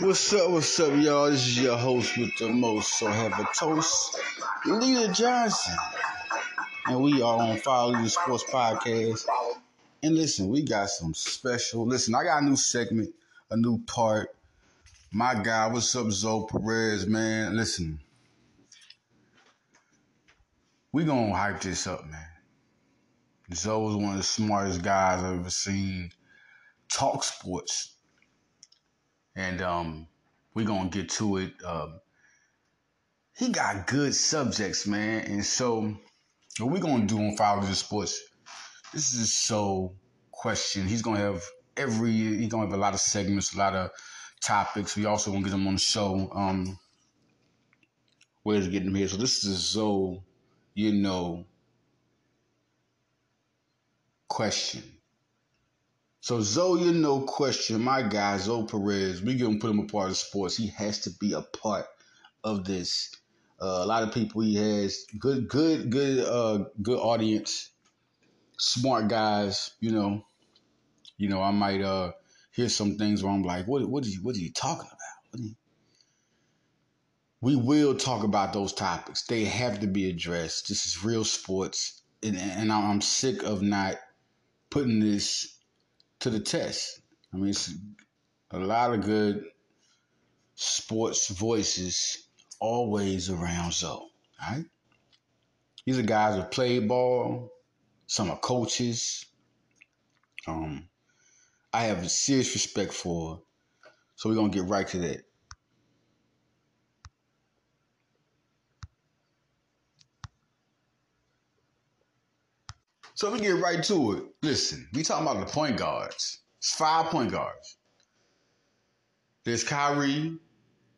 What's up, what's up, y'all? This is your host with the most, so have a toast, Leader Johnson. And we are on Follow the Sports Podcast. And listen, we got some special. Listen, I got a new segment, a new part. My guy, what's up, Zoe Perez, man? Listen, we gonna hype this up, man. Zoe is one of the smartest guys I've ever seen talk sports and um, we're gonna get to it. Um, he got good subjects, man, and so what we're gonna do on Follow the Sports. This is so question. He's gonna have every. Year, he's gonna have a lot of segments, a lot of topics. We also gonna get them on the show. Um, ways where's getting them here? So this is a so, you know, question. So Zoe, know, question, my guy Zoe Perez, we gonna put him a part of sports. He has to be a part of this. Uh, a lot of people he has good, good, good, uh, good audience, smart guys. You know, you know, I might uh hear some things where I'm like, what, what are you, what are you talking about? You... We will talk about those topics. They have to be addressed. This is real sports, and, and I'm sick of not putting this to the test. I mean, it's a lot of good sports voices always around Zoe. Right? These are guys who play ball. Some are coaches. Um, I have a serious respect for. So we're gonna get right to that. So we get right to it. Listen, we talking about the point guards. It's five point guards. There's Kyrie.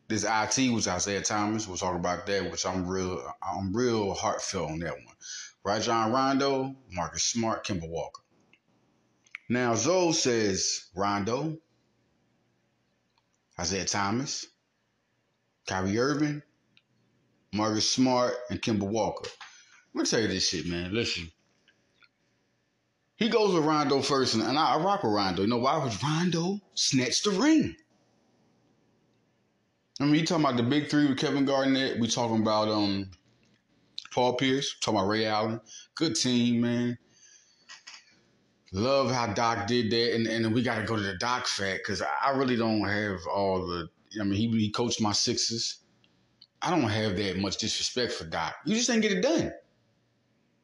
There's IT, which Isaiah Thomas. We'll talk about that, which I'm real, I'm real heartfelt on that one. Rajon Rondo, Marcus Smart, Kemba Walker. Now Zoe says Rondo, Isaiah Thomas, Kyrie Irving, Marcus Smart, and Kemba Walker. Let me tell you this shit, man. Listen, he goes with Rondo first, and, and I, I, rock with Rondo. You know why? Because Rondo snatched the ring. I mean, you talking about the big three with Kevin Garnett. We talking about um Paul Pierce. Talking about Ray Allen. Good team, man. Love how Doc did that, and, and we got to go to the Doc fact because I really don't have all the. I mean, he, he coached my sixes. I don't have that much disrespect for Doc. You just didn't get it done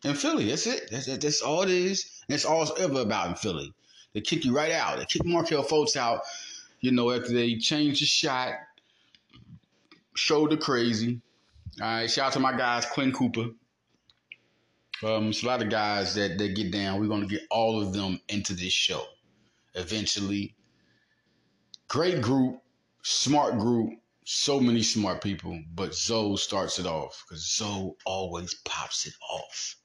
in Philly. That's it. That's, that, that's all it is. That's all it's ever about in Philly. They kick you right out. They kick Markelle Fultz out, you know, after they change the shot, shoulder crazy. All right, shout out to my guys, Quinn Cooper. Um, it's a lot of guys that, that get down. We're going to get all of them into this show eventually. Great group, smart group, so many smart people, but Zoe starts it off because Zoe always pops it off.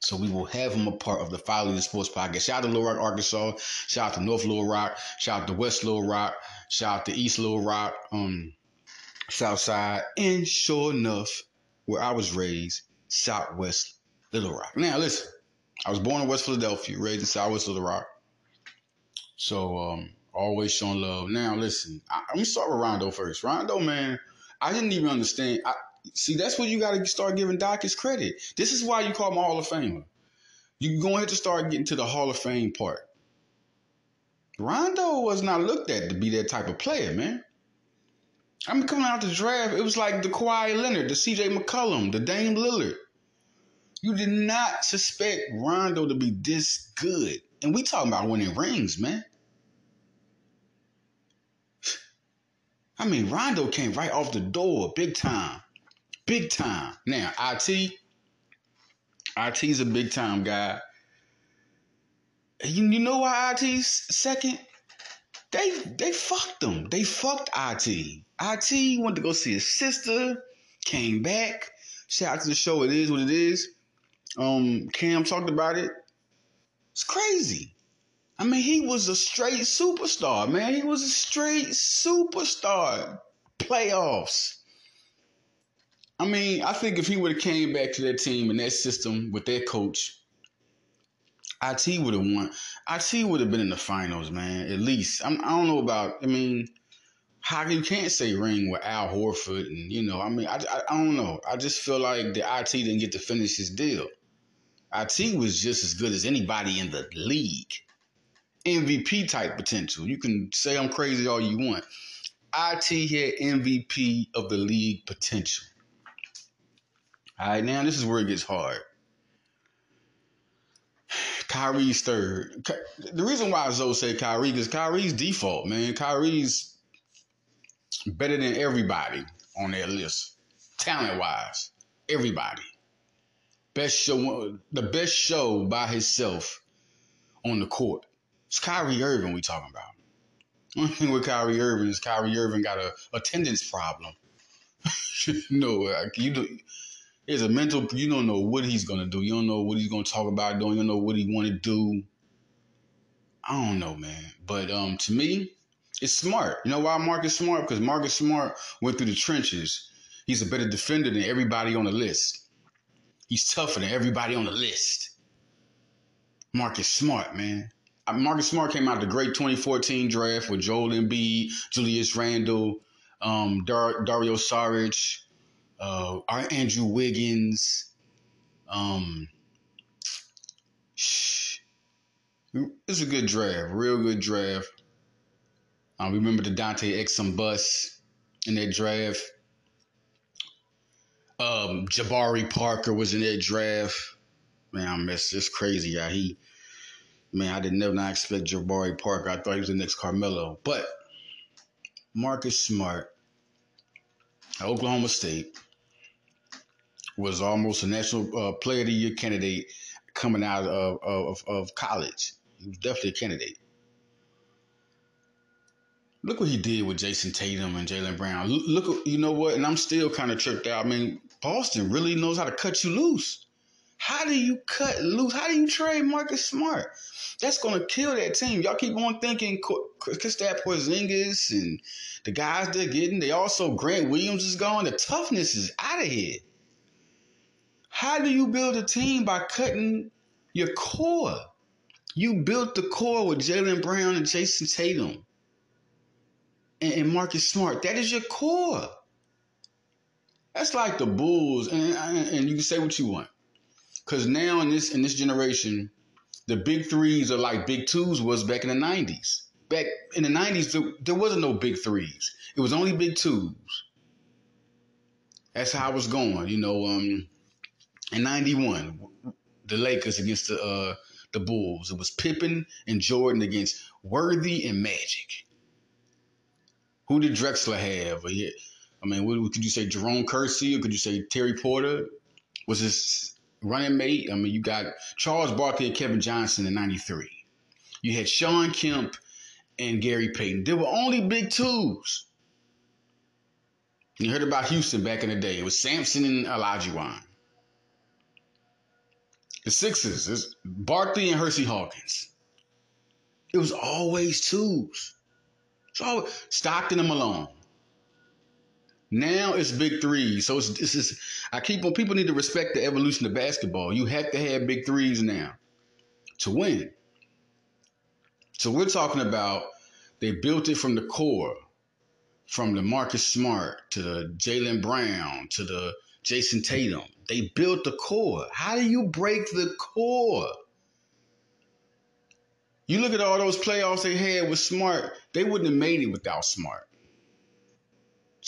So we will have him a part of the Follow the Sports podcast. Shout out to Little Rock, Arkansas. Shout out to North Little Rock. Shout out to West Little Rock. Shout out to East Little Rock. Um, South Side. And sure enough, where I was raised, Southwest Little Rock. Now listen, I was born in West Philadelphia, raised in Southwest Little Rock. So um, always showing love. Now listen, I, let me start with Rondo first. Rondo, man, I didn't even understand. I, See, that's what you got to start giving Doc his credit. This is why you call him a Hall of Famer. You're going to start getting to the Hall of Fame part. Rondo was not looked at to be that type of player, man. I mean, coming out the draft, it was like the Kawhi Leonard, the CJ McCollum, the Dame Lillard. You did not suspect Rondo to be this good. And we talking about winning rings, man. I mean, Rondo came right off the door, big time. Big time. Now, IT, IT's a big time guy. You, you know why IT's second? They they fucked them. They fucked IT. IT went to go see his sister, came back. Shout out to the show. It is what it is. Um, Cam talked about it. It's crazy. I mean, he was a straight superstar, man. He was a straight superstar. Playoffs. I mean, I think if he would have came back to that team and that system with that coach, IT would have won. IT would have been in the finals, man. At least I'm, I do not know about. I mean, how you can't say ring with Al Horford and you know. I mean, I, I, I don't know. I just feel like the IT didn't get to finish his deal. IT was just as good as anybody in the league. MVP type potential. You can say I'm crazy all you want. IT had MVP of the league potential. All right, now this is where it gets hard. Kyrie's third. The reason why Zoe said Kyrie is Kyrie's default, man. Kyrie's better than everybody on that list, talent wise. Everybody. Best show, the best show by himself on the court. It's Kyrie Irving we talking about. One thing with Kyrie Irving is Kyrie Irving got a attendance problem. no, you do. It's a mental. You don't know what he's gonna do. You don't know what he's gonna talk about doing. You don't know what he want to do. I don't know, man. But um, to me, it's smart. You know why Marcus Smart? Because Marcus Smart went through the trenches. He's a better defender than everybody on the list. He's tougher than everybody on the list. Marcus Smart, man. Uh, Marcus Smart came out of the great 2014 draft with Joel Embiid, Julius Randle, um, Dar- Dario Saric, uh, Andrew Wiggins. Um. It's a good draft, real good draft. I remember the Dante Exum bus in that draft. Um, Jabari Parker was in that draft. Man, I miss this crazy guy. He, man, I did never not expect Jabari Parker. I thought he was the next Carmelo. But Marcus Smart, Oklahoma State, was almost a national uh, player of the year candidate coming out of, of, of college. He was definitely a candidate. Look what he did with Jayson Tatum and Jaylen Brown. Look, you know what? And I'm still kind of tricked out. I mean, Boston really knows how to cut you loose. How do you cut loose? How do you trade Marcus Smart? That's going to kill that team. Y'all keep on thinking Kristaps Porzingis and the guys they're getting. They also Grant Williams is gone. The toughness is out of here. How do you build a team by cutting your core? You built the core with Jaylen Brown and Jayson Tatum and, and Marcus Smart. That is your core. That's like the Bulls, and, and you can say what you want, because now in this in this generation, the big threes are like big twos was back in the '90s. Back in the '90s, there, there wasn't no big threes. It was only big twos. That's how it was going, you know. Um, in '91, the Lakers against the uh, the Bulls. It was Pippen and Jordan against Worthy and Magic. Who did Drexler have? I mean, what, could you say Jerome Kersey or could you say Terry Porter was his running mate? I mean, you got Charles Barkley and Kevin Johnson in '93. You had Shawn Kemp and Gary Payton. There were only big twos. You heard about Houston back in the day. It was Sampson and Olajuwon. The Sixers is Barkley and Hersey Hawkins. It was always twos. So Stockton and Malone. Now it's big threes. So it's, it's just, I keep on, people need to respect the evolution of basketball. You have to have big threes now to win. So we're talking about they built it from the core, from the Marcus Smart to the Jaylen Brown to the Jayson Tatum. They built the core. How do you break the core? You look at all those playoffs they had with Smart, they wouldn't have made it without Smart.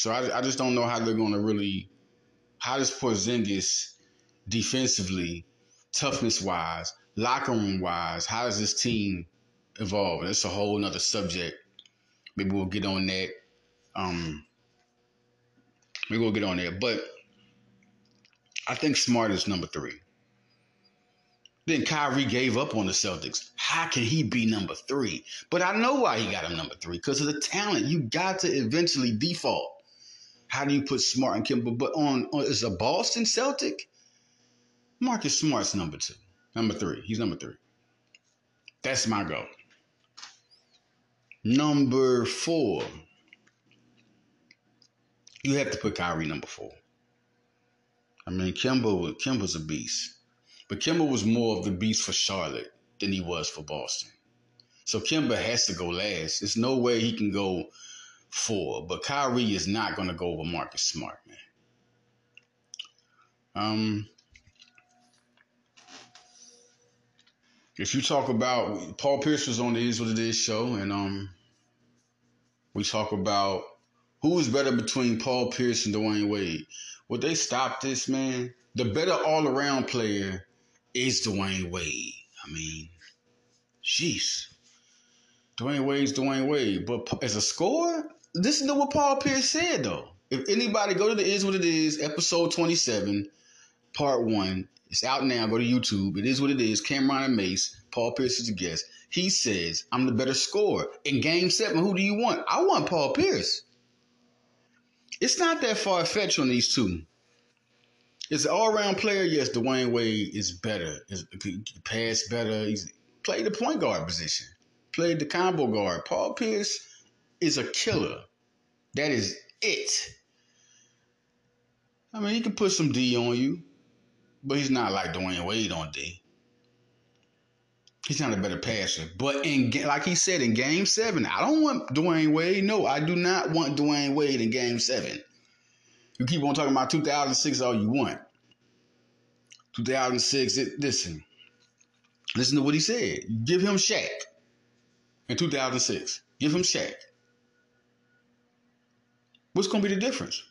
So I, I just don't know how they're going to really, how does Porzingis defensively, toughness wise, locker room wise, how does this team evolve? That's a whole nother subject. Maybe we'll get on that. Um, maybe we'll get on there. But I think Smart is number three. Then Kyrie gave up on the Celtics. How can he be number three? But I know why he got him number three because of the talent. You got to eventually default. How do you put Smart and Kemba? But on, on is a Boston Celtic? Marcus Smart's number two, number three. He's number three. That's my goal. Number four. You have to put Kyrie number four. I mean, Kemba, Kemba's a beast. But Kemba was more of the beast for Charlotte than he was for Boston. So Kemba has to go last. There's no way he can go four. But Kyrie is not going to go over Marcus Smart, man. Um, if you talk about Paul Pierce was on the Is What It Is show, and um, we talk about who is better between Paul Pierce and Dwyane Wade. Would they stop this, man? The better all around player is Dwyane Wade. I mean, jeez. Dwyane Wade's Dwyane Wade. But as a scorer, this is what Paul Pierce said, though. If anybody go to the Is What It Is, episode 27, part one, it's out now. Go to YouTube. It is what it is. Cameron and Mase. Paul Pierce is a guest. He says, I'm the better scorer. In game seven, who do you want? I want Paul Pierce. It's not that far fetched on these two. It's an all around player. Yes, Dwyane Wade is better. he pass better. He's played the point guard position, played the combo guard. Paul Pierce is a killer. That is it. I mean, he can put some D on you, but he's not like Dwyane Wade on D. He's not a better passer. But in like he said in game seven, I don't want Dwyane Wade. No, I do not want Dwyane Wade in game seven. You keep on talking about 2006 all you want. 2006, it, listen. Listen to what he said. Give him Shaq in 2006. Give him Shaq. What's going to be the difference?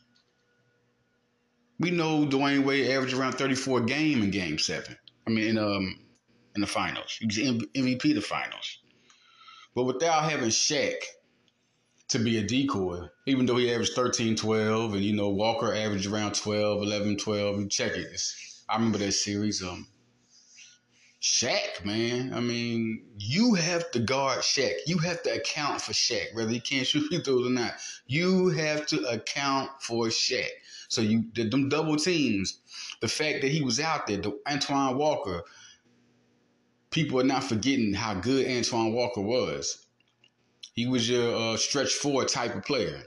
We know Dwyane Wade averaged around 34 game in game seven. I mean, in, um, in the finals. He was MVP the finals. But without having Shaq to be a decoy, even though he averaged 13, 12, and, you know, Walker averaged around 12, 11, 12, you check it. I remember that series. Um, Shaq, man. I mean, you have to guard Shaq. You have to account for Shaq, whether he can't shoot free throws or not. You have to account for Shaq. So you did them double teams. The fact that he was out there, the Antoine Walker, people are not forgetting how good Antoine Walker was. He was your uh, stretch four type of player.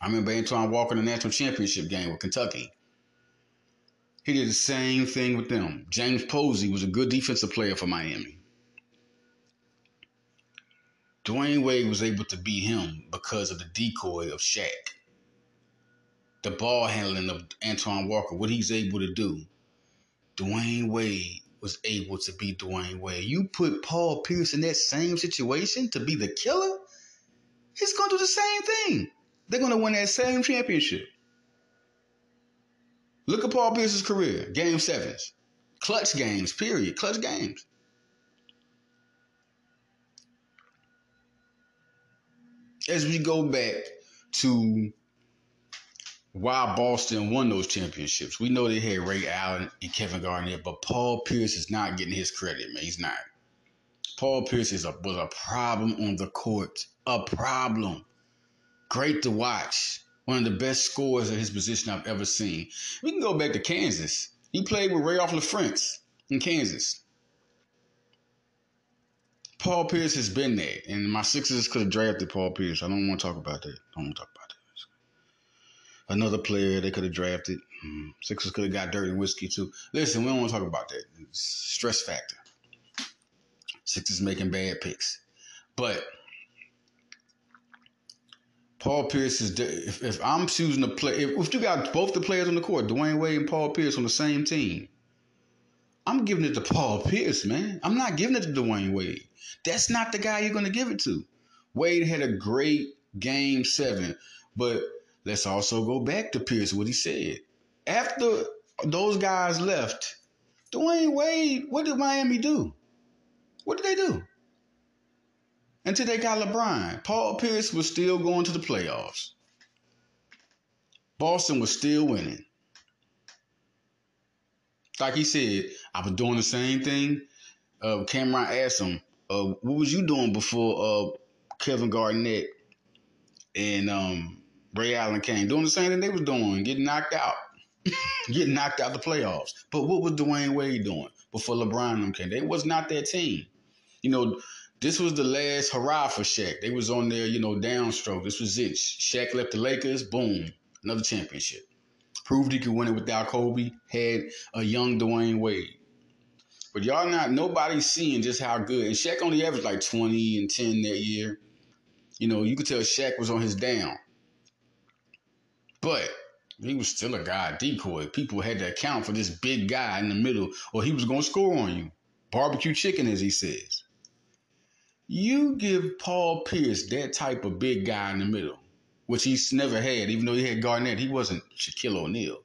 I remember Antoine Walker in the national championship game with Kentucky. He did the same thing with them. James Posey was a good defensive player for Miami. Dwyane Wade was able to beat him because of the decoy of Shaq. The ball handling of Antoine Walker, what he's able to do. Dwyane Wade was able to beat Dwyane Wade. You put Paul Pierce in that same situation to be the killer, he's going to do the same thing. They're going to win that same championship. Look at Paul Pierce's career, game sevens, clutch games, period, clutch games. As we go back to why Boston won those championships. We know they had Ray Allen and Kevin Garnett, but Paul Pierce is not getting his credit, man. He's not. Paul Pierce is a, was a problem on the court. A problem. Great to watch. One of the best scorers of his position I've ever seen. We can go back to Kansas. He played with Raef LaFrentz in Kansas. Paul Pierce has been there, and my Sixers could have drafted Paul Pierce. I don't want to talk about that. I don't want to talk about that another player they could have drafted. Mm, Sixers could have got dirty whiskey too. Listen, we don't want to talk about that. It's stress factor. Sixers making bad picks, but Paul Pierce is. If, if I'm choosing to play, if, if you got both the players on the court, Dwyane Wade and Paul Pierce on the same team, I'm giving it to Paul Pierce, man. I'm not giving it to Dwyane Wade. That's not the guy you're going to give it to. Wade had a great game seven, but Let's also go back to Pierce, what he said. After those guys left, Dwyane Wade, what did Miami do? What did they do? Until they got LeBron. Paul Pierce was still going to the playoffs. Boston was still winning. Like he said, I was doing the same thing. Uh, Cameron asked him, uh, what was you doing before uh, Kevin Garnett and um, Ray Allen came doing the same thing they was doing, getting knocked out, getting knocked out the playoffs. But what was Dwyane Wade doing before LeBron them came? They was not that team. You know, This was the last hurrah for Shaq. They was on their, you know, downstroke. This was it. Shaq left the Lakers. Boom, another championship. Proved he could win it without Kobe. Had a young Dwyane Wade. But y'all not nobody's seeing just how good. And Shaq only averaged like 20 and 10 that year. You know, you could tell Shaq was on his down. But he was still a guy decoy. People had to account for this big guy in the middle, or he was gonna score on you. Barbecue chicken, as he says. You give Paul Pierce that type of big guy in the middle, which he's never had, even though he had Garnett. He wasn't Shaquille O'Neal.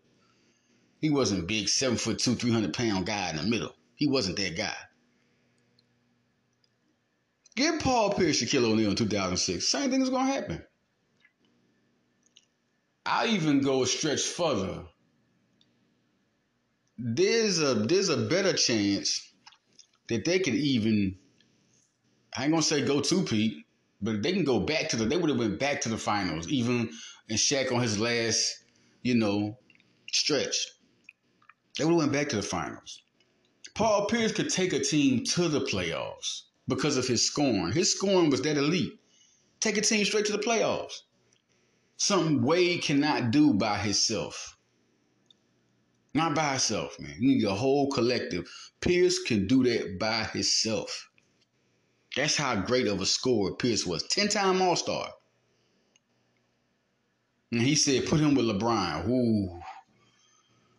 He wasn't big, seven foot two, 300 pound guy in the middle. He wasn't that guy. Give Paul Pierce Shaquille O'Neal in 2006. Same thing is going to happen. I even go a stretch further. There's a there's a better chance that they could even I ain't gonna say go to Pete, but they can go back to the they would have went back to the finals, even and Shaq on his last, you know, stretch. They would have went back to the finals. Paul Pierce could take a team to the playoffs because of his scoring. His scoring was that elite. Take a team straight to the playoffs. Something Wade cannot do by himself. Not by himself, man. You need a whole collective. Pierce can do that by himself. That's how great of a scorer Pierce was. 10 time All Star. And he said, put him with LeBron. Ooh.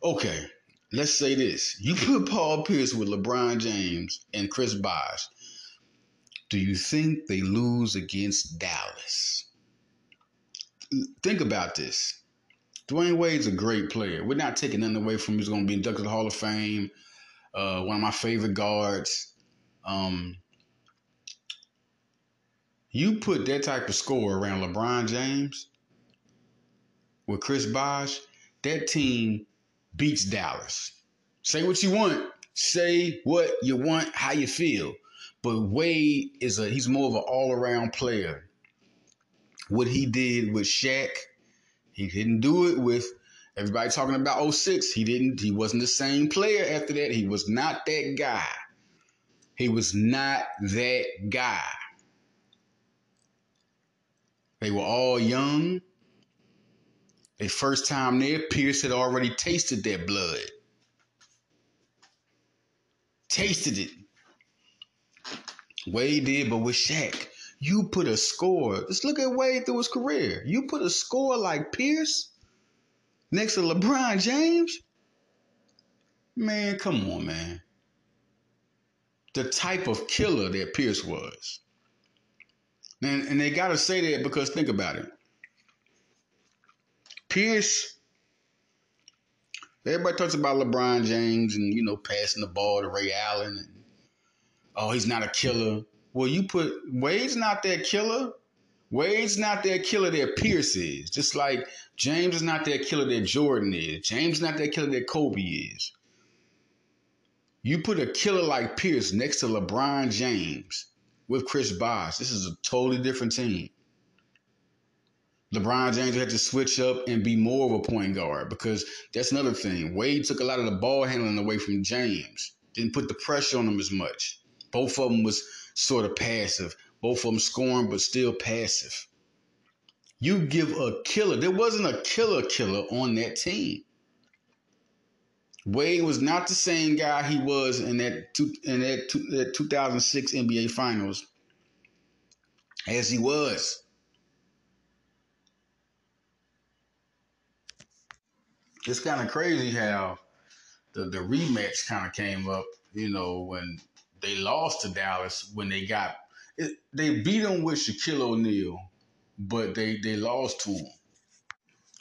Okay let's say this. You put Paul Pierce with LeBron James and Chris Bosh. Do you think they lose against Dallas? Think about this. Dwyane Wade's a great player. We're not taking nothing away from him. He's going to be inducted to the Hall of Fame. Uh, one of my favorite guards. Um, you put that type of score around LeBron James with Chris Bosh, that team beats Dallas. Say what you want. Say what you want, how you feel. But Wade is a he's more of an all-around player. What he did with Shaq, he didn't do it with everybody talking about 06. He didn't, he wasn't the same player after that. He was not that guy. He was not that guy. They were all young. Their first time there, Pierce had already tasted their blood. Tasted it. Wade did, but with Shaq, you put a score. Just look at Wade through his career. You put a score like Pierce next to LeBron James. Man, come on, man. The type of killer that Pierce was. And, and they got to say that because think about it. Pierce, everybody talks about LeBron James and, you know, passing the ball to Ray Allen and, oh, he's not a killer. Well, you put, Wade's not that killer. Wade's not that killer that Pierce is. Just like James is not that killer that Jordan is. James is not that killer that Kobe is. You put a killer like Pierce next to LeBron James with Chris Bosh. This is a totally different team. LeBron James had to switch up and be more of a point guard because that's another thing. Wade took a lot of the ball handling away from James. Didn't put the pressure on him as much. Both of them was sort of passive. Both of them scoring, but still passive. You give a killer. There wasn't a killer killer on that team. Wade was not the same guy he was in that two, in that, two, that 2006 NBA Finals as he was it's kind of crazy how the, the rematch kind of came up, you know, when they lost to Dallas when they got it, they beat them with Shaquille O'Neal, but they they lost to him.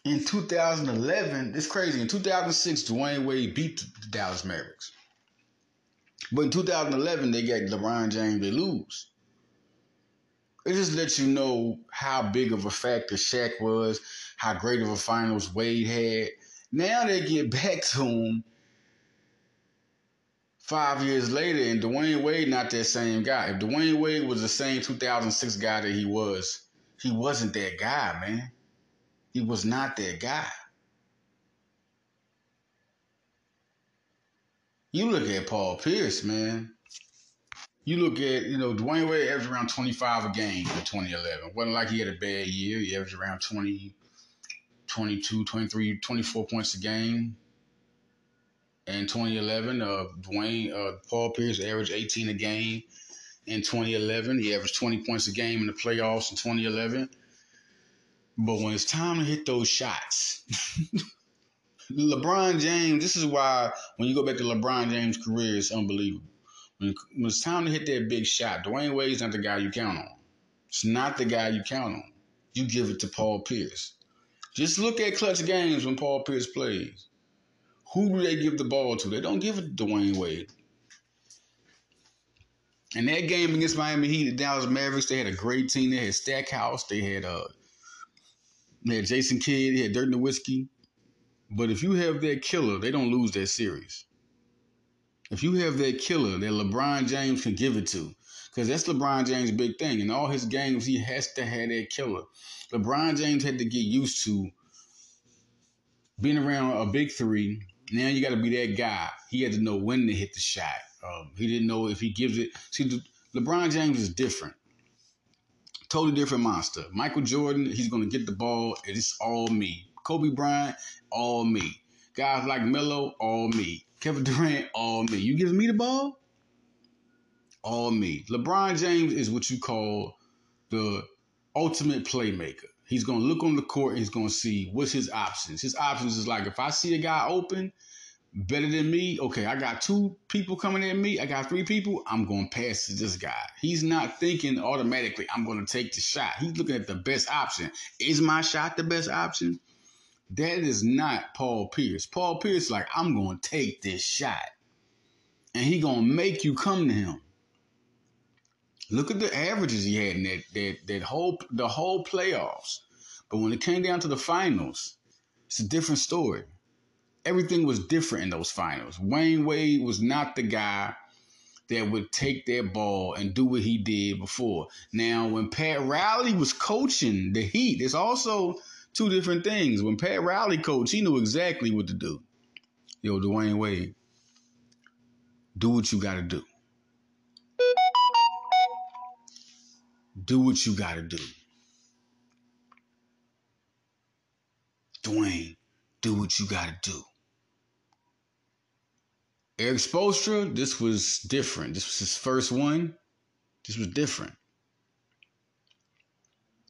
In 2011, it's crazy. In 2006, Dwyane Wade beat the Dallas Mavericks. But in 2011, they got LeBron James, they lose. It just lets you know how big of a factor Shaq was, how great of a finals Wade had, now they get back to him five years later, and Dwyane Wade not that same guy. If Dwyane Wade was the same 2006 guy that he was, he wasn't that guy, man. He was not that guy. You look at Paul Pierce, man. you look at, you know, Dwyane Wade averaged around 25 a game in 2011. It Wasn't like he had a bad year. He averaged around 20, 22, 23, 24 points a game. In 2011, uh, Dwyane, uh, Paul Pierce averaged 18 a game. In 2011, he averaged 20 points a game in the playoffs in 2011. But when it's time to hit those shots, LeBron James, this is why when you go back to LeBron James' career, it's unbelievable. When, it's time to hit that big shot, Dwyane Wade's not the guy you count on. It's not the guy you count on. You give it to Paul Pierce. Just look at clutch games when Paul Pierce plays. Who do they give the ball to? They don't give it to Dwyane Wade. In that game against Miami Heat, the Dallas Mavericks, they had a great team. They had Stackhouse, they had uh, they had Jason Kidd, they had Dirk Nowitzki. But if you have that killer, they don't lose that series. If you have that killer that LeBron James can give it to, because that's LeBron James' big thing. In all his games, he has to have that killer. LeBron James had to get used to being around a big three. Now you got to be that guy. He had to know when to hit the shot. Um, he didn't know if he gives it. See, LeBron James is different. Totally different monster. Michael Jordan, he's going to get the ball. It's all me. Kobe Bryant, all me. Guys like Melo, all me. Kevin Durant, all me. You give me the ball, all me. LeBron James is what you call the ultimate playmaker. He's going to look on the court and he's going to see what's his options. His options is like if I see a guy open, better than me, okay, I got two people coming at me, I got three people, I'm going to pass to this guy. He's not thinking automatically, I'm going to take the shot. He's looking at the best option. Is my shot the best option? That is not Paul Pierce. Paul Pierce like, I'm going to take this shot. And he going to make you come to him. Look at the averages he had in that, that, that whole the whole playoffs. But when it came down to the finals, it's a different story everything was different in those finals. Dwyane Wade was not the guy that would take that ball and do what he did before. Now, when Pat Riley was coaching the Heat, it's also two different things. When Pat Riley coached, he knew exactly what to do. Yo, Dwyane Wade, do what you got to do. Do what you got to do. Dwyane, do what you got to do. Erik Spoelstra, this was different. This was his first one. This was different.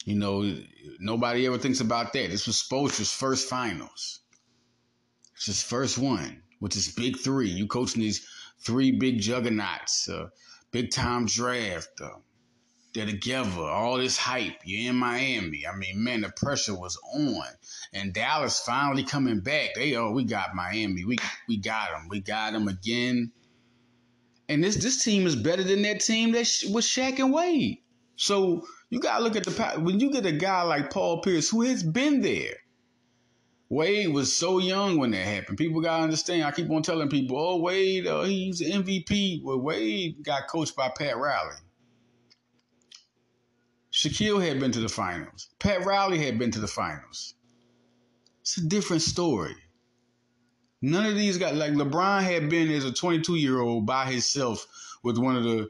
You know, nobody ever thinks about that. This was Spoelstra's first finals. It's his first one with his big three. You coaching these three big juggernauts, uh, big time draft, uh, they're together, all this hype. You're in Miami. I mean, man, the pressure was on. And Dallas finally coming back. They oh, we got Miami. We we got them. We got them again. And this this team is better than that team that was Shaq and Wade. So you gotta look at the when you get a guy like Paul Pierce who has been there. Wade was so young when that happened. People gotta understand. I keep on telling people, "Oh, Wade, uh, he's an MVP." Well, Wade got coached by Pat Riley. Shaquille had been to the finals. Pat Riley had been to the finals. It's a different story. None of these guys, like LeBron had been as a 22 year old by himself with one of the,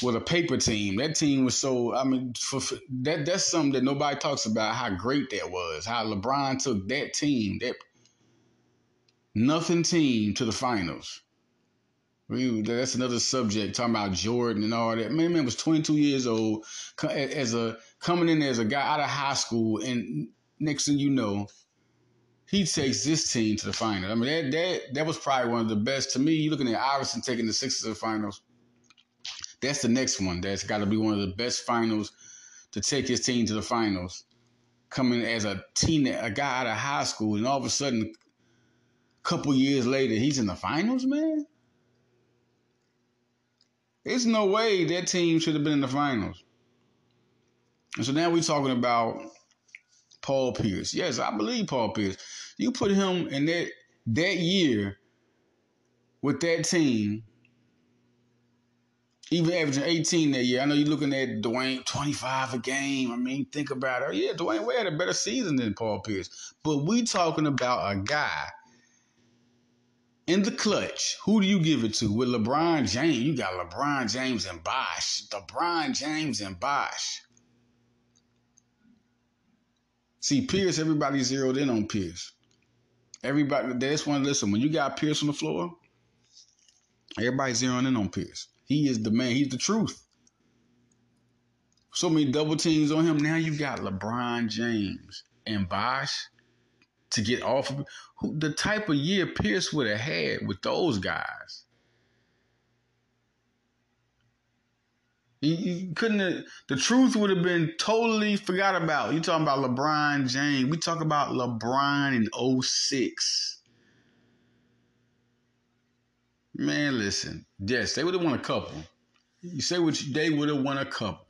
with a paper team. That team was so, I mean, for, that that's something that nobody talks about how great that was. How LeBron took that team, that nothing team to the finals. That's another subject talking about Jordan and all that. Man, man was 22 years old as a coming in as a guy out of high school, and next thing you know, he takes this team to the final. I mean, that that that was probably one of the best to me. You looking at Iverson taking the Sixers to the finals. That's the next one. That's got to be one of the best finals to take his team to the finals. Coming as a teen, a guy out of high school, and all of a sudden, a couple years later, he's in the finals, man. There's no way that team should have been in the finals. And so now we're talking about Paul Pierce. Yes, I believe Paul Pierce. You put him in that that year with that team, even averaging 18 that year. I know you're looking at Dwyane 25 a game. I mean, think about it. Yeah, Dwyane Wade had a better season than Paul Pierce. But we talking about a guy in the clutch, who do you give it to? With LeBron James, you got LeBron James and Bosh. LeBron James and Bosh. See, Pierce, everybody zeroed in on Pierce. Everybody, they just want to listen. When you got Pierce on the floor, everybody zeroing in on Pierce. He is the man. He's the truth. So many double teams on him. Now you got LeBron James and Bosh to get off of the type of year Pierce would have had with those guys. He couldn't have, the truth would have been totally forgot about. You talking about LeBron James. We talk about LeBron in 06. Man, listen. Yes, they would have won a couple. You say what you, they would have won a couple.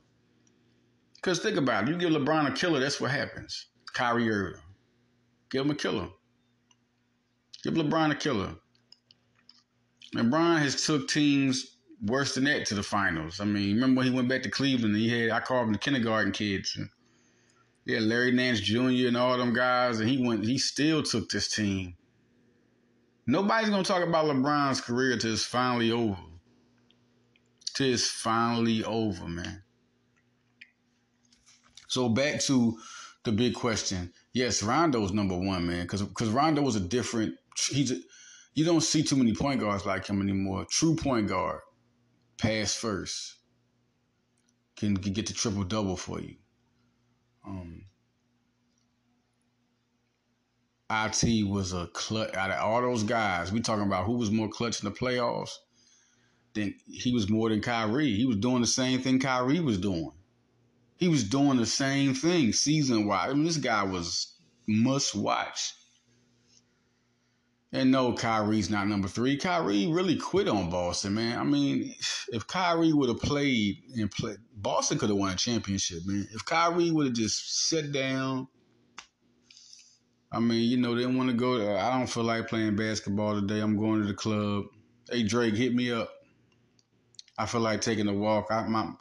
Because think about it. You give LeBron a killer, that's what happens. Kyrie Irving. Give him a killer. Give LeBron a killer. LeBron has took teams worse than that to the finals. I mean, remember when he went back to Cleveland? he had I called him the kindergarten kids. And yeah, Larry Nance Jr. and all them guys, and he went. He still took this team. Nobody's gonna talk about LeBron's career till it's finally over. Till it's finally over, man. So back to the big question. Yes, Rondo's number one, man, because because Rondo was a different. He's a, you don't see too many point guards like him anymore. True point guard, pass first, can, can get the triple double for you. Um, it was a clutch out of all those guys. We talking about who was more clutch in the playoffs. Then he was more than Kyrie. He was doing the same thing Kyrie was doing. He was doing the same thing season wise. I mean, this guy was must watch. And no, Kyrie's not number three. Kyrie really quit on Boston, man. I mean, if Kyrie would have played and played, Boston could have won a championship, man. If Kyrie would have just sat down, I mean, you know, they didn't want to go. I don't feel like playing basketball today. I'm going to the club. Hey, Drake, hit me up. I feel like taking a walk. I, my,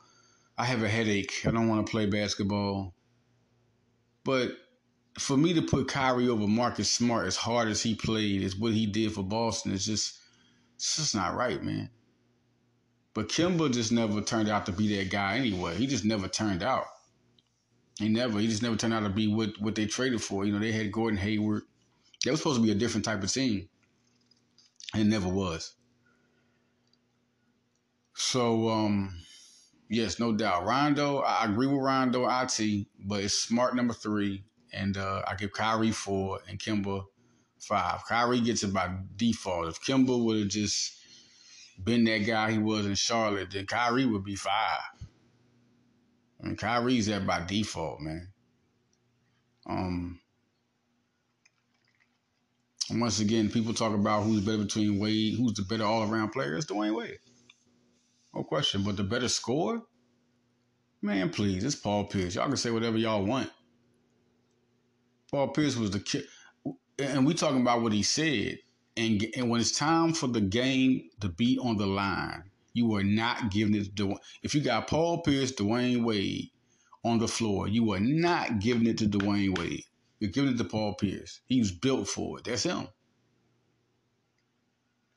I have a headache. I don't want to play basketball. But for me to put Kyrie over Marcus Smart as hard as he played, is what he did for Boston, it's just it's just not right, man. But Kemba just never turned out to be that guy anyway. He just never turned out. He never. He just never turned out to be what what they traded for. You know, they had Gordon Hayward. That was supposed to be a different type of team. It never was. So um Yes, no doubt. Rondo, I agree with Rondo, IT, but it's smart number three. And uh, I give Kyrie four and Kemba five. Kyrie gets it by default. If Kemba would have just been that guy he was in Charlotte, then Kyrie would be five. I mean, Kyrie's there by default, man. Um, once again, people talk about who's better between Wade, who's the better all around player. It's Dwyane Wade. No question. But the better score? Man, please, it's Paul Pierce. Y'all can say whatever y'all want. Paul Pierce was the kid. And we talking about what he said. And, and when it's time for the game to be on the line, you are not giving it to If you got Paul Pierce, Dwyane Wade on the floor, you are not giving it to Dwyane Wade. You're giving it to Paul Pierce. He was built for it. That's him.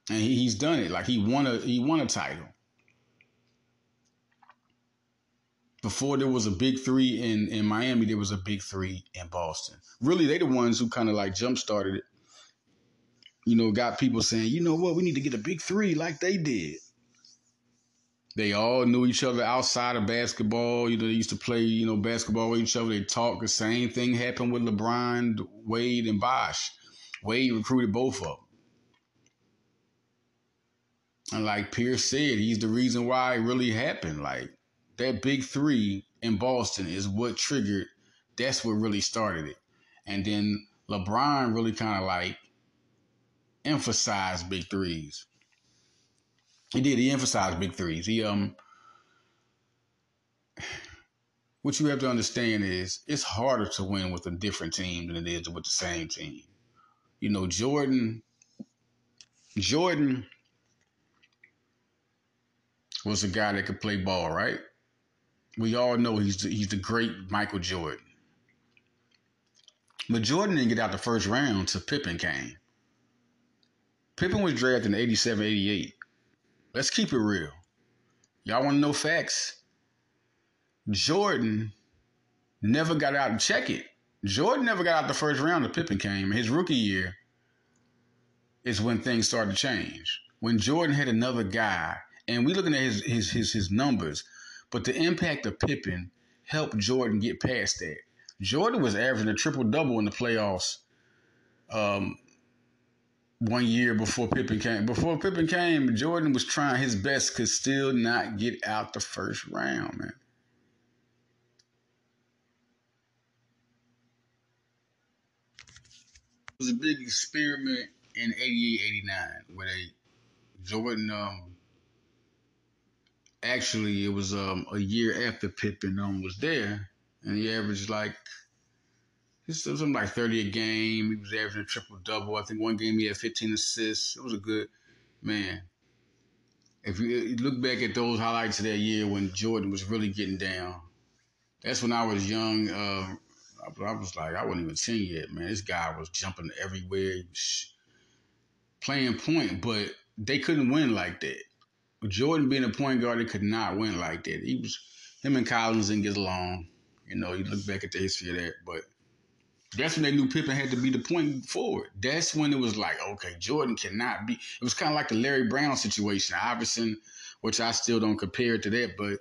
And he, he's done it. Like he won a he won a title. Before there was a big three in, in Miami, there was a big three in Boston. Really, they the ones who kind of like jump started it. You know, got people saying, you know what, we need to get a big three like they did. They all knew each other outside of basketball. You know, they used to play, you know, basketball with each other. They talked. The same thing happened with LeBron, Wade, and Bosh. Wade recruited both of them. And like Pierce said, he's the reason why it really happened. Like, that big three in Boston is what triggered. That's what really started it, and then LeBron really kind of like emphasized big threes. He did. He emphasized big threes. He um. What you have to understand is it's harder to win with a different team than it is with the same team. You know, Jordan. Jordan was a guy that could play ball, right? We all know he's the, he's the great Michael Jordan. But Jordan didn't get out the first round till Pippen came. Pippen was drafted in 87, 88. Let's keep it real. Y'all want to know facts? Jordan never got out to check it. Jordan never got out the first round. The Pippen came. His rookie year is when things started to change. When Jordan had another guy, and we looking at his his his his numbers, but the impact of Pippen helped Jordan get past that. Jordan was averaging a triple double in the playoffs. Um, one year before Pippen came. Before Pippen came, Jordan was trying his best, could still not get out the first round, man. It was a big experiment in 88, 89, where they Jordan um actually it was um a year after Pippen um was there, and he averaged like something like 30 a game. He was averaging a triple double. I think one game he had 15 assists. It was a good man. If you look back at those highlights of that year when Jordan was really getting down, that's when I was young. Uh, I was like, I wasn't even 10 yet, man. This guy was jumping everywhere, playing point, but they couldn't win like that. Jordan being a point guard, he could not win like that. He was, him and Collins didn't get along. You know, you look back at the history of that, but that's when they knew Pippen had to be the point forward. That's when it was like, okay, Jordan cannot be. It was kind of like the Larry Brown situation. Iverson, which I still don't compare to that, but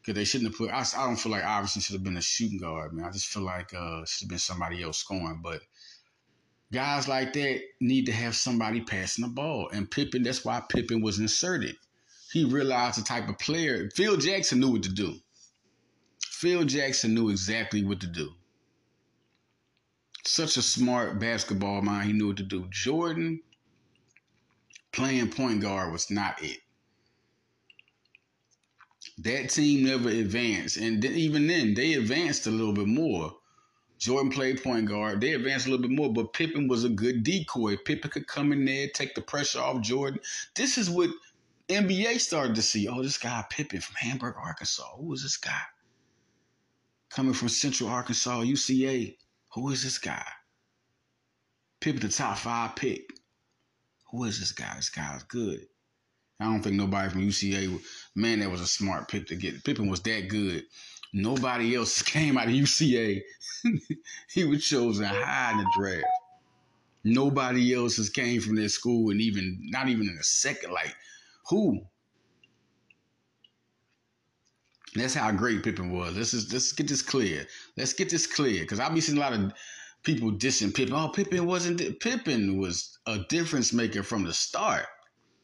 because they shouldn't have put. I, I, don't feel like Iverson should have been a shooting guard, man. I just feel like uh should have been somebody else scoring. But guys like that need to have somebody passing the ball. And Pippen, that's why Pippen was inserted. He realized the type of player. Phil Jackson knew what to do. Phil Jackson knew exactly what to do such a smart basketball mind. He knew what to do. Jordan playing point guard was not it. That team never advanced, and even then, they advanced a little bit more. Jordan played point guard. They advanced a little bit more, but Pippen was a good decoy. Pippen could come in there, take the pressure off Jordan. This is what NBA started to see. Oh, this guy Pippen from Hamburg, Arkansas. Who is this guy? Coming from Central Arkansas, UCA. Who is this guy? Pippen the top five pick. Who is this guy? This guy is good. I don't think nobody from UCA, man, that was a smart pick to get. Pippen was that good. Nobody else came out of UCA. he was chosen high in the draft. Nobody else has came from that school and even not even in the second. Like who? That's how great Pippen was. Let's just let's get this clear. Let's get this clear because I'll be seeing a lot of people dissing Pippen. Oh, Pippen wasn't. Pippen was a difference maker from the start.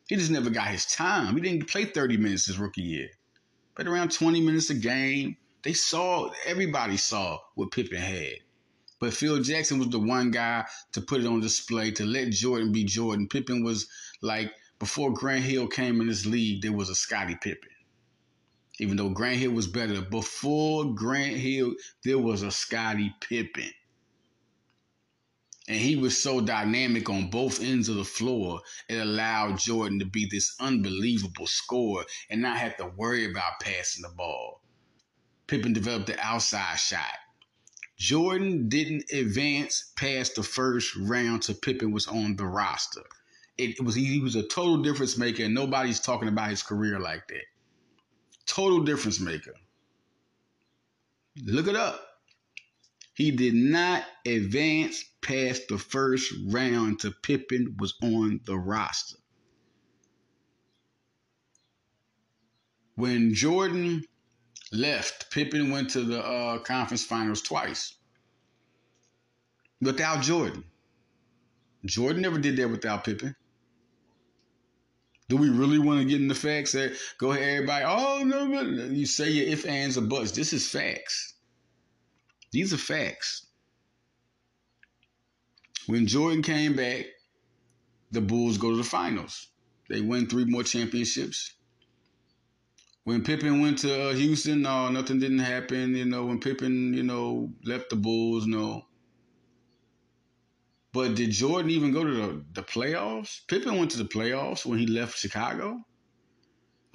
He just never got his time. He didn't play 30 minutes his rookie year. but around 20 minutes a game. They saw everybody saw what Pippen had. But Phil Jackson was the one guy to put it on display to let Jordan be Jordan. Pippen was like before Grant Hill came in this league, there was a Scottie Pippen even though Grant Hill was better. Before Grant Hill, there was a Scottie Pippen. And he was so dynamic on both ends of the floor, it allowed Jordan to be this unbelievable scorer and not have to worry about passing the ball. Pippen developed the outside shot. Jordan didn't advance past the first round till Pippen was on the roster. It, was he was a total difference maker, and nobody's talking about his career like that. Total difference maker. Look it up. He did not advance past the first round till Pippen was on the roster. When Jordan left, Pippen went to the uh, conference finals twice without Jordan. Jordan never did that without Pippen. Do we really want to get in the facts that go ahead, everybody? Oh no, no, you say your if, ands, or buts. This is facts. These are facts. When Jordan came back, the Bulls go to the finals. They win three more championships. When Pippen went to uh, Houston, no, nothing didn't happen. You know, when Pippen, you know, left the Bulls, no. But did Jordan even go to the, the playoffs? Pippen went to the playoffs when he left Chicago.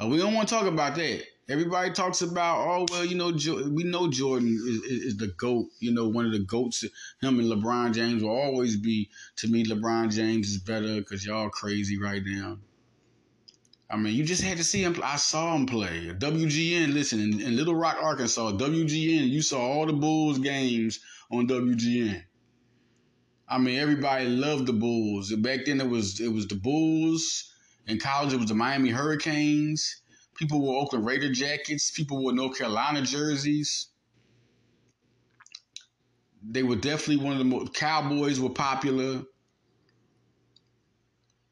Uh, we don't want to talk about that. Everybody talks about, oh well, you know, we know Jordan is, is, the goat. You know, one of the goats. Him and LeBron James will always be. To me, LeBron James is better because y'all crazy right now. I mean, you just had to see him. I saw him play. WGN, listen, in, in Little Rock, Arkansas, WGN, you saw all the Bulls games on WGN. I mean, everybody loved the Bulls. Back then, it was it was the Bulls. In college, it was the Miami Hurricanes. People wore Oakland Raider jackets. People wore North Carolina jerseys. They were definitely one of the most. Cowboys were popular.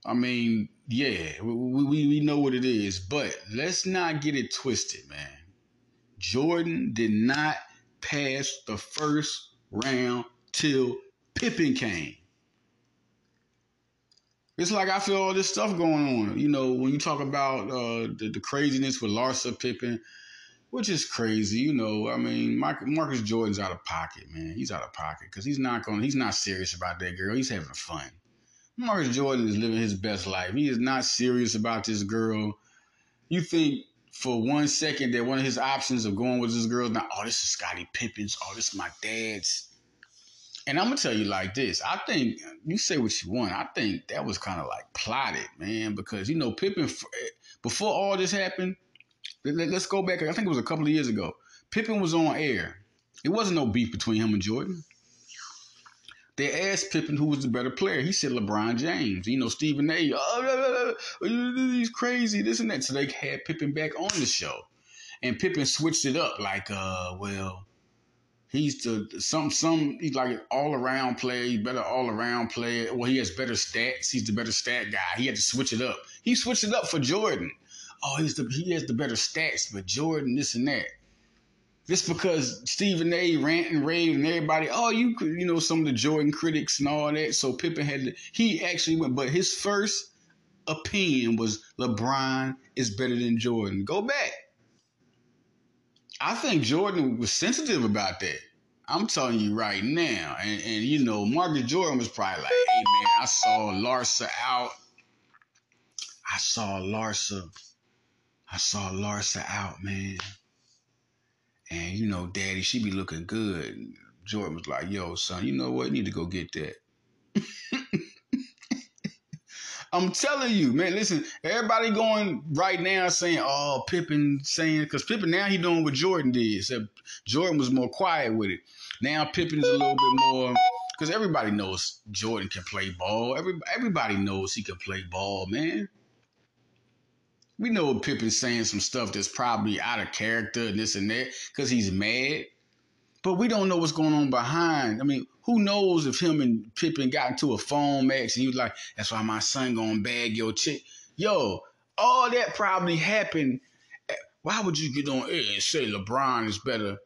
I mean, yeah, we, we, we know what it is, but let's not get it twisted, man. Jordan did not pass the first round till Pippen came. It's like I feel all this stuff going on. You know, when you talk about uh, the, the, craziness with Larsa Pippen, which is crazy. You know, I mean, Marcus Jordan's out of pocket, man. He's out of pocket because he's not going. He's not serious about that girl. He's having fun. Marcus Jordan is living his best life. He is not serious about this girl. You think for one second that one of his options of going with this girl is not, oh, this is Scottie Pippen's. Oh, this is my dad's and I'm gonna tell you like this. I think you say what you want. I think that was kind of like plotted, man, because you know Pippen before all this happened. Let's go back. I think it was a couple of years ago. Pippen was on air. It wasn't no beef between him and Jordan. They asked Pippen who was the better player. He said LeBron James. You know, Stephen A. Oh, he's crazy, this and that. So they had Pippen back on the show. And Pippen switched it up like, uh, well, He's the some some he's like an all around player. He's better all around player. Well, he has better stats. He's the better stat guy. He had to switch it up. He switched it up for Jordan. Oh, he's the he has the better stats, but Jordan this and that. Just because Stephen A. rant and rave and everybody, oh, you you know some of the Jordan critics and all that. So Pippen had to, he actually went, but his first opinion was LeBron is better than Jordan. Go back. I think Jordan was sensitive about that. I'm telling you right now. And, and you know, Marcus Jordan was probably like, hey man, I saw Larsa out. I saw Larsa. I saw Larsa out, man. And you know, daddy, she be looking good. Jordan was like, yo, son, you know what? You need to go get that. I'm telling you, man. Listen, everybody going right now saying, "Oh, Pippen saying," because Pippen now he doing what Jordan did. Except Jordan was more quiet with it. Now Pippen's a little bit more because everybody knows Jordan can play ball. Every everybody knows he can play ball, man. We know Pippen's saying some stuff that's probably out of character and this and that because he's mad. But we don't know what's going on behind. I mean, who knows if him and Pippen got into a phone match and he was like, that's why my son gonna bag your chick. Yo, all that probably happened. Why would you get on air and say LeBron is better?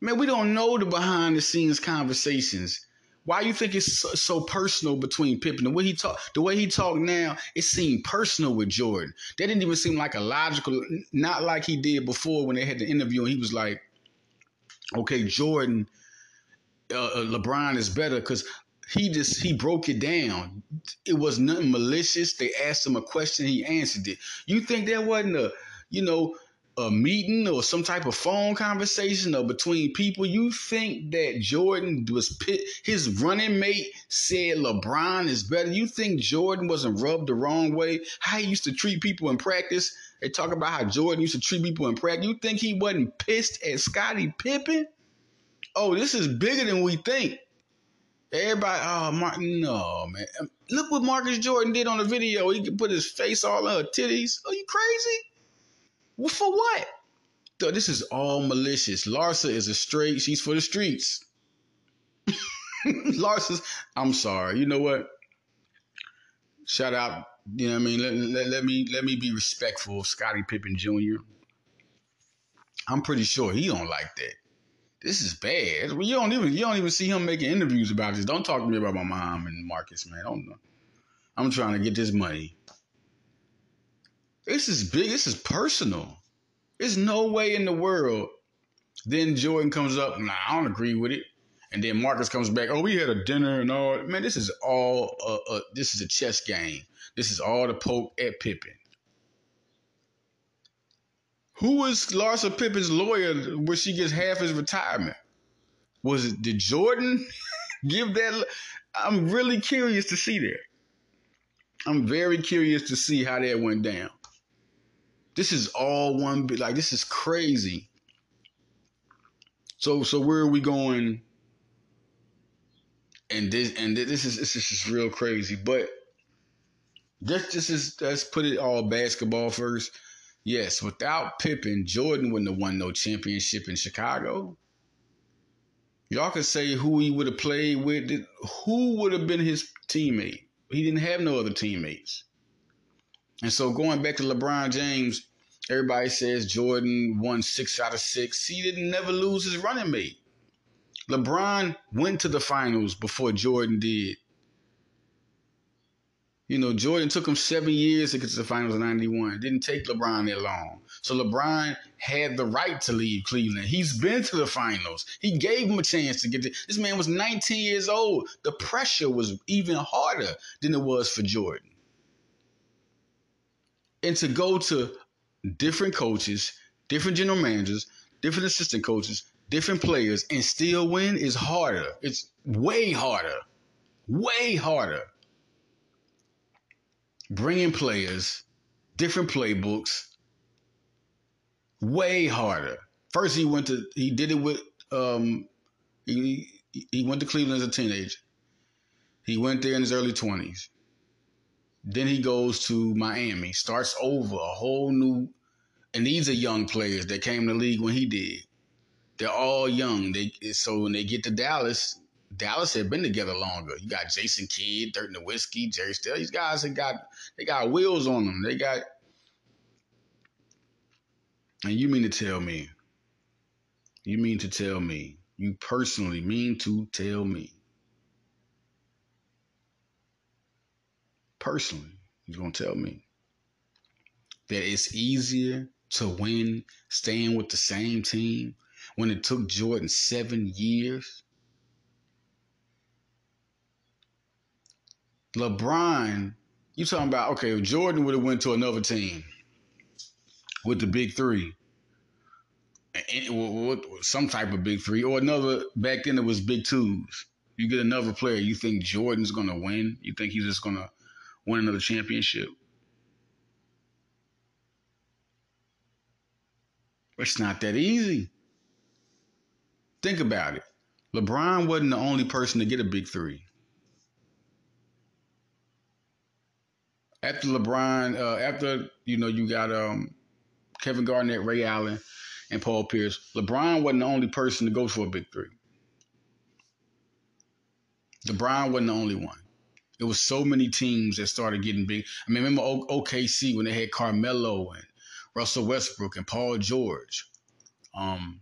Man, we don't know the behind the scenes conversations. Why you think it's so, so, personal between Pippen? The way he talk, the way he talk now, it seemed personal with Jordan. That didn't even seem like a logical, not like he did before when they had the interview and he was like, "Okay, Jordan uh, uh, LeBron is better because he just he broke it down. It was nothing malicious. They asked him a question, he answered it. You think there wasn't a you know a meeting or some type of phone conversation or between people? You think that Jordan was pit his running mate said LeBron is better? You think Jordan wasn't rubbed the wrong way? How he used to treat people in practice? They talk about how Jordan used to treat people in practice. You think he wasn't pissed at Scottie Pippen? Oh, this is bigger than we think. Everybody, oh, Mark, no, man. Um, look what Marcus Jordan did on the video. He could put his face all in her titties. Are you crazy? For what? This is all malicious. Larsa is a straight. She's for the streets. Larsa's. I'm sorry. You know what? Shout out. You know what I mean? Let, let, let me let me be respectful of Scottie Pippen Jr. I'm pretty sure he don't like that this is bad. You don't even you don't even see him making interviews about this. Don't talk to me about my mom and Marcus, man. Don't, I'm trying to get this money. This is big. This is personal. There's no way in the world. Then Jordan comes up. Nah, I don't agree with it. And then Marcus comes back. Oh, we had a dinner and all. Man, this is all. This is a chess game. This is all the poke at Pippen. Who was Larsa Pippen's lawyer where she gets half his retirement? Was it did Jordan give that? I'm really curious to see that. I'm very curious to see how that went down. This is all one bit like this is crazy. So so where are we going? And this and this is this is just real crazy. But this this is let's put it all basketball first. Yes, without Pippen, Jordan wouldn't have won no championship in Chicago. Y'all could say who he would have played with. Who would have been his teammate? He didn't have no other teammates. And so going back to LeBron James, everybody says Jordan won six out of six. He didn't never lose his running mate. LeBron went to the finals before Jordan did. You know, Jordan took him seven years to get to the finals in 91. It didn't take LeBron that long. So LeBron had the right to leave Cleveland. He's been to the finals. He gave him a chance to get to this man was 19 years old. The pressure was even harder than it was for Jordan. And to go to different coaches, different general managers, different assistant coaches, different players, and still win is harder. It's way harder. Way harder bringing players, different playbooks, way harder. First, he went to he did it with um, he he went to Cleveland as a teenager. He went there in his early twenties. Then he goes to Miami, starts over a whole new, and these are young players that came to the league when he did. They're all young. They so when they get to Dallas, Dallas had been together longer. You got Jason Kidd, Dirk Nowitzki, Jerry Still. These guys have got they got wheels on them. They got. And you mean to tell me? You mean to tell me? You personally mean to tell me? Personally, you're gonna tell me that it's easier to win staying with the same team when it took Jordan seven years LeBron, you talking about okay? If Jordan would have went to another team with the big three, some type of big three, or another back then it was big twos. You get another player, you think Jordan's gonna win? You think he's just gonna win another championship? It's not that easy. Think about it. LeBron wasn't the only person to get a big three. After LeBron, uh, after you know you got um, Kevin Garnett, Ray Allen, and Paul Pierce. LeBron wasn't the only person to go for a big three. LeBron wasn't the only one. It was so many teams that started getting big. I mean, remember OKC when they had Carmelo and Russell Westbrook and Paul George. Um,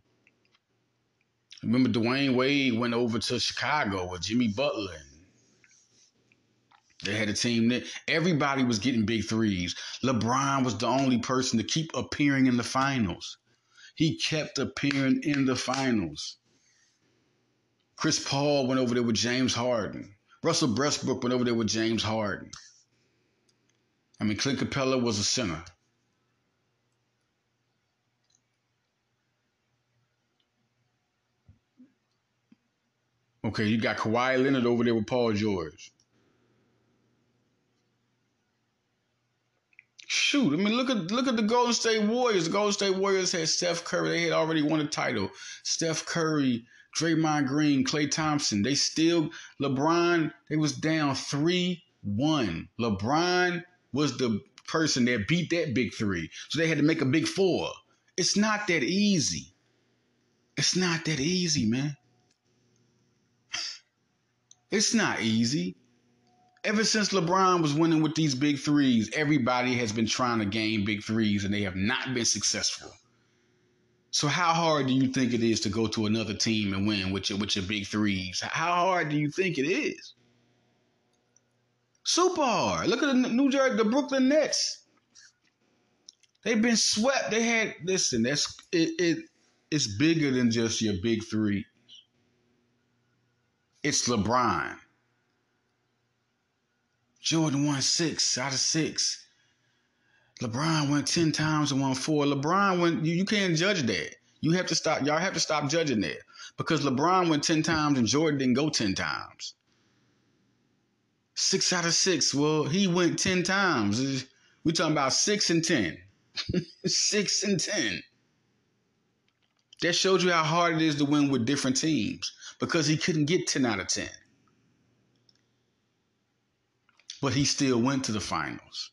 remember Dwyane Wade went over to Chicago with Jimmy Butler and they had a team that everybody was getting big threes. LeBron was the only person to keep appearing in the finals. He kept appearing in the finals. Chris Paul went over there with James Harden. Russell Westbrook went over there with James Harden. I mean, Clint Capela was a center. Okay, you got Kawhi Leonard over there with Paul George. Shoot, I mean, look at look at the Golden State Warriors. The Golden State Warriors had Steph Curry. They had already won a title. Steph Curry, Draymond Green, Klay Thompson. They still LeBron. They was down three one. LeBron was the person that beat that big three, so they had to make a big four. It's not that easy. It's not that easy, man. It's not easy ever since LeBron was winning with these big threes, everybody has been trying to gain big threes and they have not been successful. So how hard do you think it is to go to another team and win with your with your big threes? How hard do you think it is? Super hard. Look at the New Jersey, the Brooklyn Nets. They've been swept. They had listen. That's it. it it's bigger than just your big three. It's LeBron. Jordan won six out of six. LeBron went 10 times and won four. LeBron went, you, you can't judge that. You have to stop, y'all have to stop judging that. Because LeBron went 10 times and Jordan didn't go 10 times. Six out of six. Well, he went 10 times. we talking about six and 10. six and 10. That shows you how hard it is to win with different teams because he couldn't get 10 out of 10. But he still went to the finals.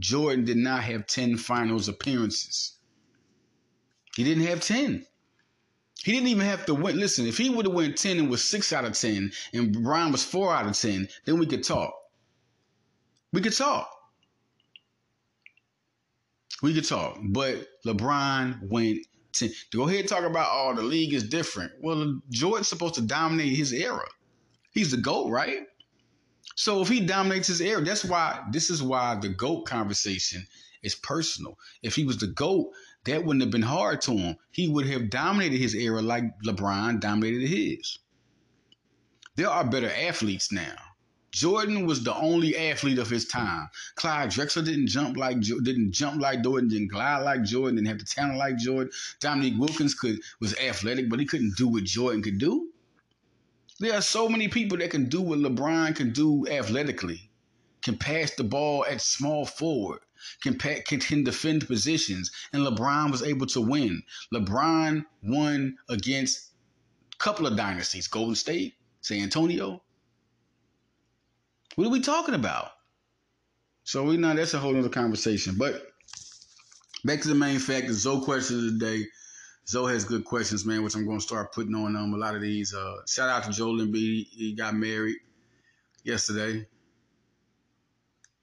Jordan did not have 10 finals appearances. He didn't have 10. He didn't even have to win. Listen, if he would have went 10 and was 6 out of 10 and Brian was 4 out of 10, then we could talk. We could talk. We could talk. But LeBron went 10. To go ahead and talk about, oh, the league is different. Well, Jordan's supposed to dominate his era. He's the GOAT, right? So if he dominates his era, that's why this is why the GOAT conversation is personal. If he was the GOAT, that wouldn't have been hard to him. He would have dominated his era like LeBron dominated his. There are better athletes now. Jordan was the only athlete of his time. Clyde Drexler didn't jump like didn't jump like Jordan, didn't glide like Jordan, didn't have the talent like Jordan. Dominique Wilkins could was athletic, but he couldn't do what Jordan could do. There are so many people that can do what LeBron can do athletically, can pass the ball at small forward, can, can, can defend positions, and LeBron was able to win. LeBron won against a couple of dynasties, Golden State, San Antonio. What are we talking about? So we know that's a whole other conversation. But back to the main fact, the Zoe question of the day. Zoe has good questions, man, which I'm going to start putting on um, a lot of these. Uh, shout out to Joel Embiid. He got married yesterday.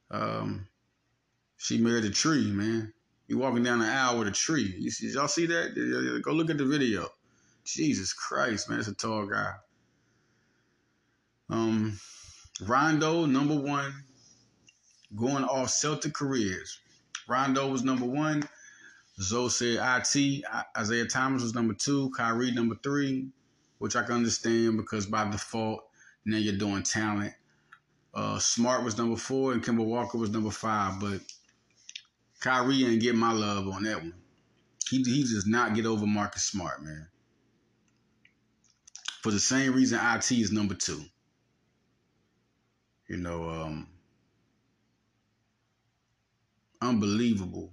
Um, she married a tree, man. He walking down the aisle with a tree. You see, y'all see that? Go look at the video. Jesus Christ, man, it's a tall guy. Um, Rondo, number one, going off Celtic careers. Rondo was number one. Zoe said IT. Isaiah Thomas was number two. Kyrie number three, which I can understand because by default, now you're doing talent. Uh, Smart was number four and Kemba Walker was number five, but Kyrie ain't get my love on that one. He, he does not get over Marcus Smart, man. For the same reason IT is number two. You know, um, unbelievable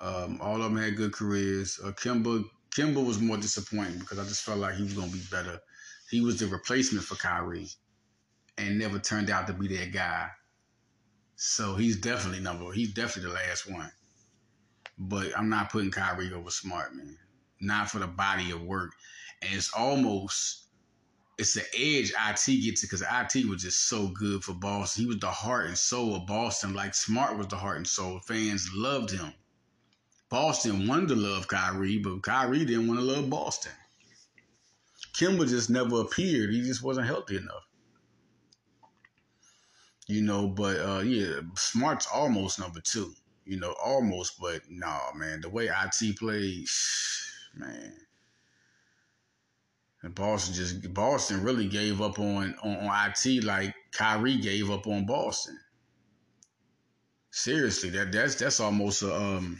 um, all of them had good careers. Uh, Kemba, Kemba was more disappointing because I just felt like he was going to be better. He was the replacement for Kyrie and never turned out to be that guy. So he's definitely number. He's definitely the last one. But I'm not putting Kyrie over Smart, man. Not for the body of work. And it's almost it's the edge IT gets it because IT was just so good for Boston. He was the heart and soul of Boston. Like Smart was the heart and soul. Fans loved him. Boston wanted to love Kyrie, but Kyrie didn't want to love Boston. Kemba just never appeared. He just wasn't healthy enough. You know, but uh, yeah, Smart's almost number two. You know, almost, but no, nah, man. The way IT played, man. And Boston just Boston really gave up on, on, on IT like Kyrie gave up on Boston. Seriously, that that's that's almost a um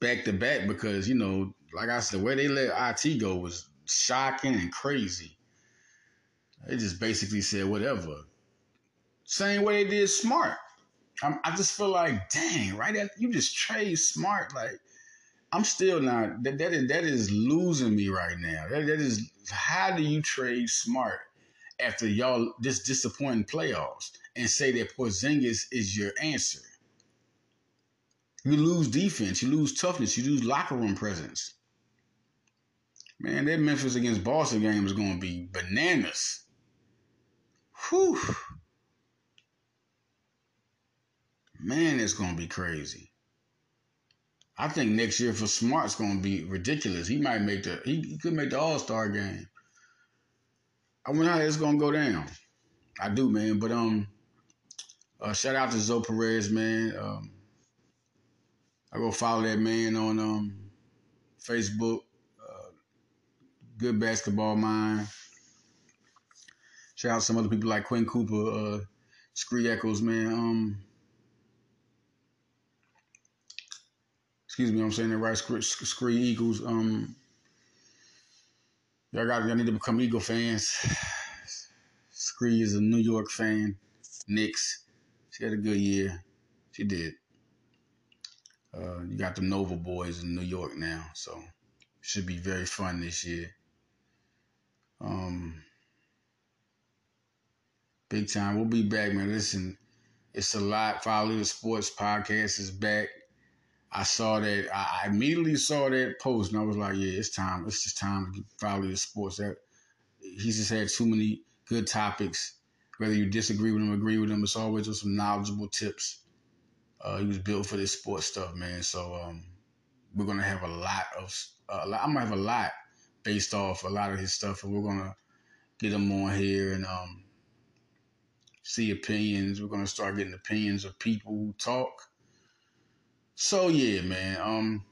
back to back because you know, like I said, where they let IT go was shocking and crazy. They just basically said whatever. Same way they did Smart. I'm, i just feel like, dang, right? After you just trade Smart, like I'm still not. That that is that is losing me right now. That that is how do you trade Smart after y'all this disappointing playoffs and say that Porzingis is your answer? You lose defense, you lose toughness, you lose locker room presence. Man, that Memphis against Boston game is going to be bananas. Whew. Man, it's going to be crazy. I think next year for Smart's going to be ridiculous. He might make the he, could make the All Star game. I wonder how it's going to go down. I do, man. But um, uh, shout out to Zoe Perez, man. Um, I go follow that man on um, Facebook. Uh, good basketball mind. Shout out some other people like Quinn Cooper, uh, Scree Echoes, man. Um, excuse me, I'm saying that right. Scree Eagles. Um, y'all got y'all need to become Eagle fans. Scree is a New York fan. Knicks. She had a good year. She did. Uh, you got the Nova boys in New York now, so should be very fun this year. Um, big time. We'll be back, man. Listen, it's a lot. Follow the Sports Podcast is back. I saw that. I immediately saw that post, and I was like, "Yeah, it's time. It's just time to follow the sports." That he's just had too many good topics. Whether you disagree with him, agree with him, it's always just some knowledgeable tips. Uh, he was built for this sports stuff, man. So um, we're gonna have a lot of. Uh, I'm gonna have a lot based off a lot of his stuff, and we're gonna get him on here and um, see opinions. We're gonna start getting opinions of people who talk so yeah, man. Um,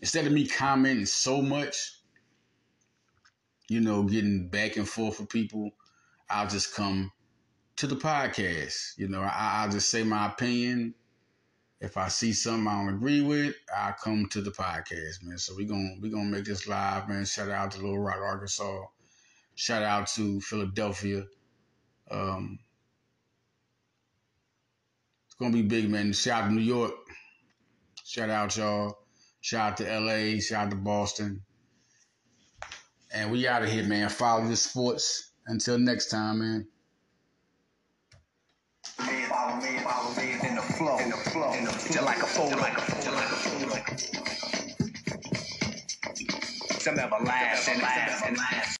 instead of me commenting so much, you know, getting back and forth with people, I'll just come to the podcast. You know, I, will just say my opinion. If I see something I don't agree with, I'll come to the podcast, man. So we're gonna we gonna make this live, man. Shout out to Little Rock, Arkansas. Shout out to Philadelphia. Um, it's gonna be big, man. Shout out to New York. Shout out y'all. Shout out to LA. Shout out to Boston. And we out of here, man. Follow the sports. Until next time, man. Flow. like a photo, like a photo, like a photo, like